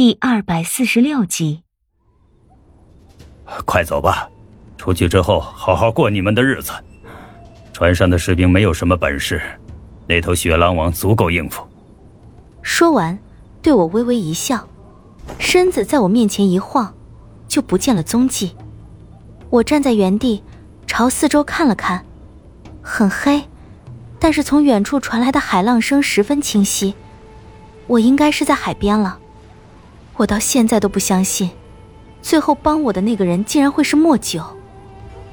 第二百四十六集。快走吧，出去之后好好过你们的日子。船上的士兵没有什么本事，那头雪狼王足够应付。说完，对我微微一笑，身子在我面前一晃，就不见了踪迹。我站在原地，朝四周看了看，很黑，但是从远处传来的海浪声十分清晰。我应该是在海边了。我到现在都不相信，最后帮我的那个人竟然会是莫九，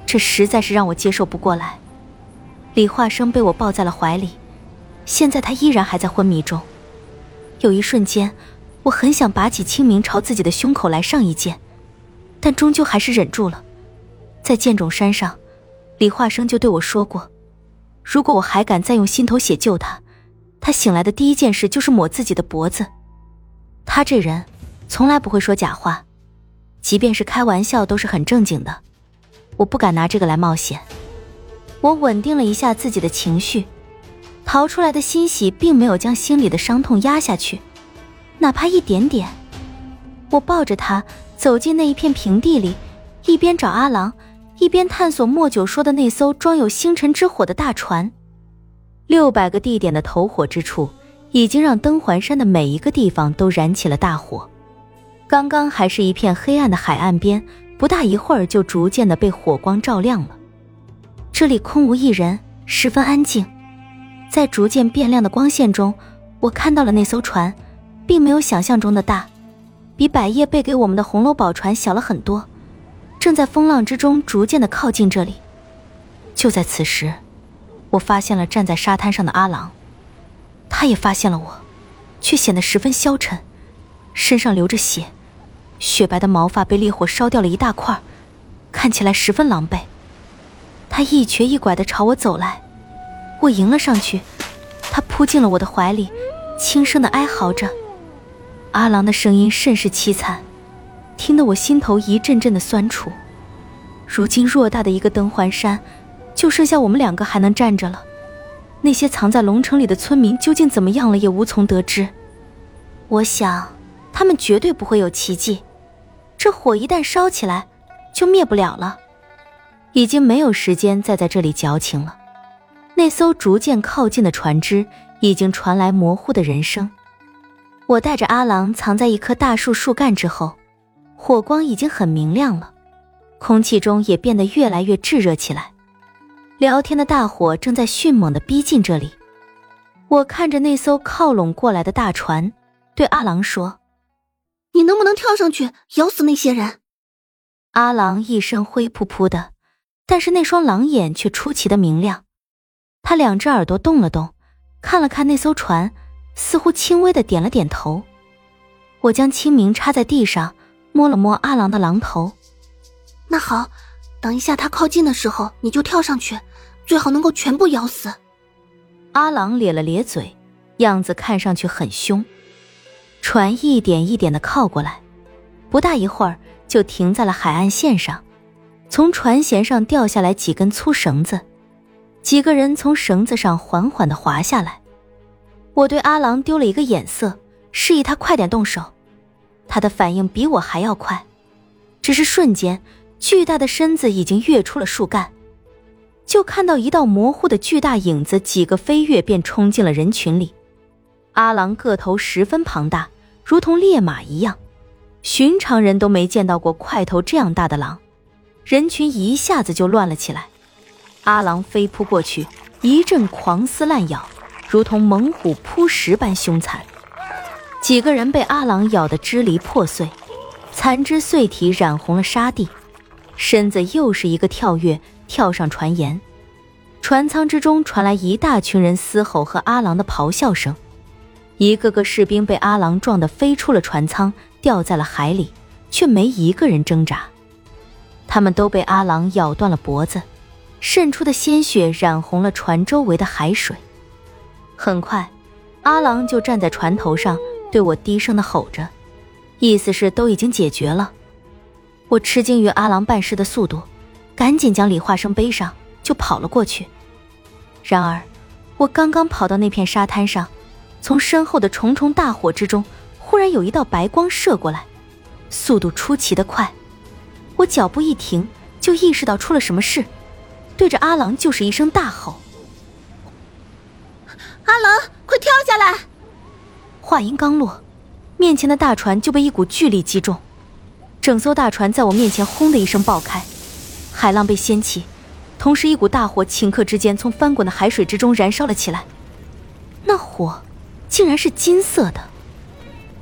这实在是让我接受不过来。李化生被我抱在了怀里，现在他依然还在昏迷中。有一瞬间，我很想拔起清明朝自己的胸口来上一剑，但终究还是忍住了。在剑冢山上，李化生就对我说过，如果我还敢再用心头血救他，他醒来的第一件事就是抹自己的脖子。他这人。从来不会说假话，即便是开玩笑都是很正经的。我不敢拿这个来冒险。我稳定了一下自己的情绪，逃出来的欣喜并没有将心里的伤痛压下去，哪怕一点点。我抱着他走进那一片平地里，一边找阿郎，一边探索莫九说的那艘装有星辰之火的大船。六百个地点的投火之处，已经让登环山的每一个地方都燃起了大火。刚刚还是一片黑暗的海岸边，不大一会儿就逐渐的被火光照亮了。这里空无一人，十分安静。在逐渐变亮的光线中，我看到了那艘船，并没有想象中的大，比百叶背给我们的红楼宝船小了很多，正在风浪之中逐渐的靠近这里。就在此时，我发现了站在沙滩上的阿郎，他也发现了我，却显得十分消沉，身上流着血。雪白的毛发被烈火烧掉了一大块，看起来十分狼狈。他一瘸一拐地朝我走来，我迎了上去，他扑进了我的怀里，轻声地哀嚎着。阿郎的声音甚是凄惨，听得我心头一阵阵的酸楚。如今偌大的一个登环山，就剩下我们两个还能站着了。那些藏在龙城里的村民究竟怎么样了，也无从得知。我想。他们绝对不会有奇迹，这火一旦烧起来，就灭不了了。已经没有时间再在这里矫情了。那艘逐渐靠近的船只已经传来模糊的人声。我带着阿郎藏在一棵大树树干之后，火光已经很明亮了，空气中也变得越来越炙热起来。聊天的大火正在迅猛地逼近这里。我看着那艘靠拢过来的大船，对阿郎说。你能不能跳上去咬死那些人？阿郎一身灰扑扑的，但是那双狼眼却出奇的明亮。他两只耳朵动了动，看了看那艘船，似乎轻微的点了点头。我将清明插在地上，摸了摸阿郎的狼头。那好，等一下他靠近的时候，你就跳上去，最好能够全部咬死。阿郎咧了咧嘴，样子看上去很凶。船一点一点的靠过来，不大一会儿就停在了海岸线上。从船舷上掉下来几根粗绳子，几个人从绳子上缓缓的滑下来。我对阿郎丢了一个眼色，示意他快点动手。他的反应比我还要快，只是瞬间，巨大的身子已经跃出了树干，就看到一道模糊的巨大影子，几个飞跃便冲进了人群里。阿郎个头十分庞大。如同烈马一样，寻常人都没见到过块头这样大的狼，人群一下子就乱了起来。阿狼飞扑过去，一阵狂撕烂咬，如同猛虎扑食般凶残。几个人被阿狼咬得支离破碎，残肢碎体染红了沙地，身子又是一个跳跃，跳上船沿。船舱之中传来一大群人嘶吼和阿狼的咆哮声。一个个士兵被阿郎撞得飞出了船舱，掉在了海里，却没一个人挣扎。他们都被阿郎咬断了脖子，渗出的鲜血染红了船周围的海水。很快，阿郎就站在船头上，对我低声的吼着，意思是都已经解决了。我吃惊于阿郎办事的速度，赶紧将李化生背上，就跑了过去。然而，我刚刚跑到那片沙滩上。从身后的重重大火之中，忽然有一道白光射过来，速度出奇的快。我脚步一停，就意识到出了什么事，对着阿郎就是一声大吼：“阿郎，快跳下来！”话音刚落，面前的大船就被一股巨力击中，整艘大船在我面前轰的一声爆开，海浪被掀起，同时一股大火顷刻之间从翻滚的海水之中燃烧了起来。那火，竟然是金色的，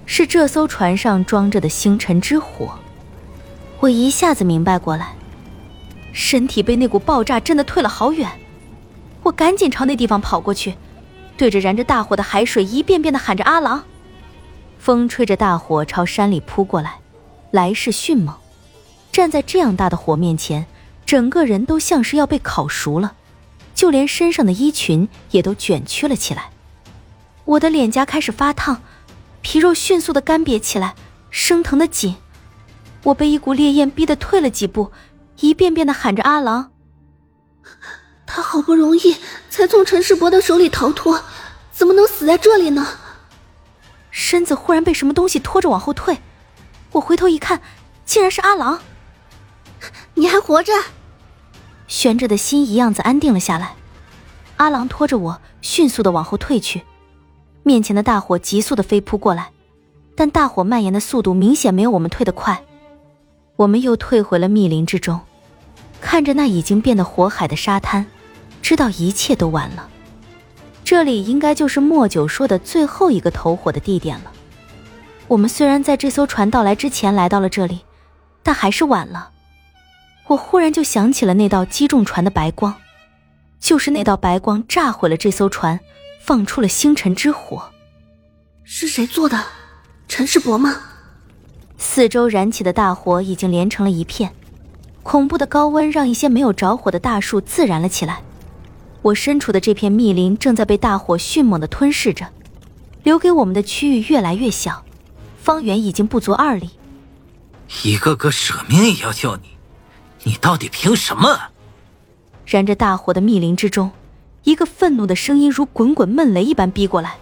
是这艘船上装着的星辰之火。我一下子明白过来，身体被那股爆炸震得退了好远，我赶紧朝那地方跑过去，对着燃着大火的海水一遍遍的喊着“阿郎”。风吹着大火朝山里扑过来，来势迅猛。站在这样大的火面前，整个人都像是要被烤熟了，就连身上的衣裙也都卷曲了起来。我的脸颊开始发烫，皮肉迅速的干瘪起来，生疼的紧。我被一股烈焰逼得退了几步，一遍遍的喊着“阿郎”。他好不容易才从陈世伯的手里逃脱，怎么能死在这里呢？身子忽然被什么东西拖着往后退，我回头一看，竟然是阿郎。你还活着？悬着的心一样子安定了下来。阿郎拖着我迅速的往后退去，面前的大火急速的飞扑过来，但大火蔓延的速度明显没有我们退得快。我们又退回了密林之中，看着那已经变得火海的沙滩，知道一切都完了。这里应该就是莫九说的最后一个投火的地点了。我们虽然在这艘船到来之前来到了这里，但还是晚了。我忽然就想起了那道击中船的白光，就是那道白光炸毁了这艘船，放出了星辰之火。是谁做的？陈世伯吗？四周燃起的大火已经连成了一片，恐怖的高温让一些没有着火的大树自燃了起来。我身处的这片密林正在被大火迅猛的吞噬着，留给我们的区域越来越小，方圆已经不足二里。一个个舍命也要救你，你到底凭什么？燃着大火的密林之中，一个愤怒的声音如滚滚闷雷一般逼过来，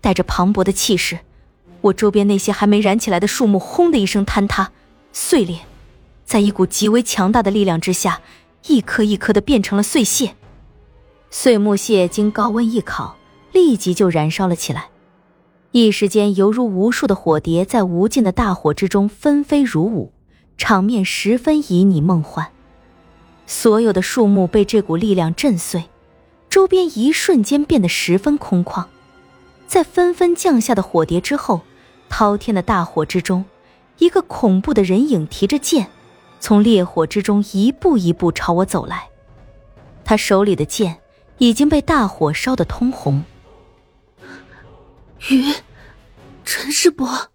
带着磅礴的气势。我周边那些还没燃起来的树木，轰的一声坍塌、碎裂，在一股极为强大的力量之下，一颗一颗的变成了碎屑。碎木屑经高温一烤，立即就燃烧了起来，一时间犹如无数的火蝶在无尽的大火之中纷飞如舞，场面十分旖旎梦幻。所有的树木被这股力量震碎，周边一瞬间变得十分空旷，在纷纷降下的火蝶之后。滔天的大火之中，一个恐怖的人影提着剑，从烈火之中一步一步朝我走来。他手里的剑已经被大火烧得通红。云，陈世伯。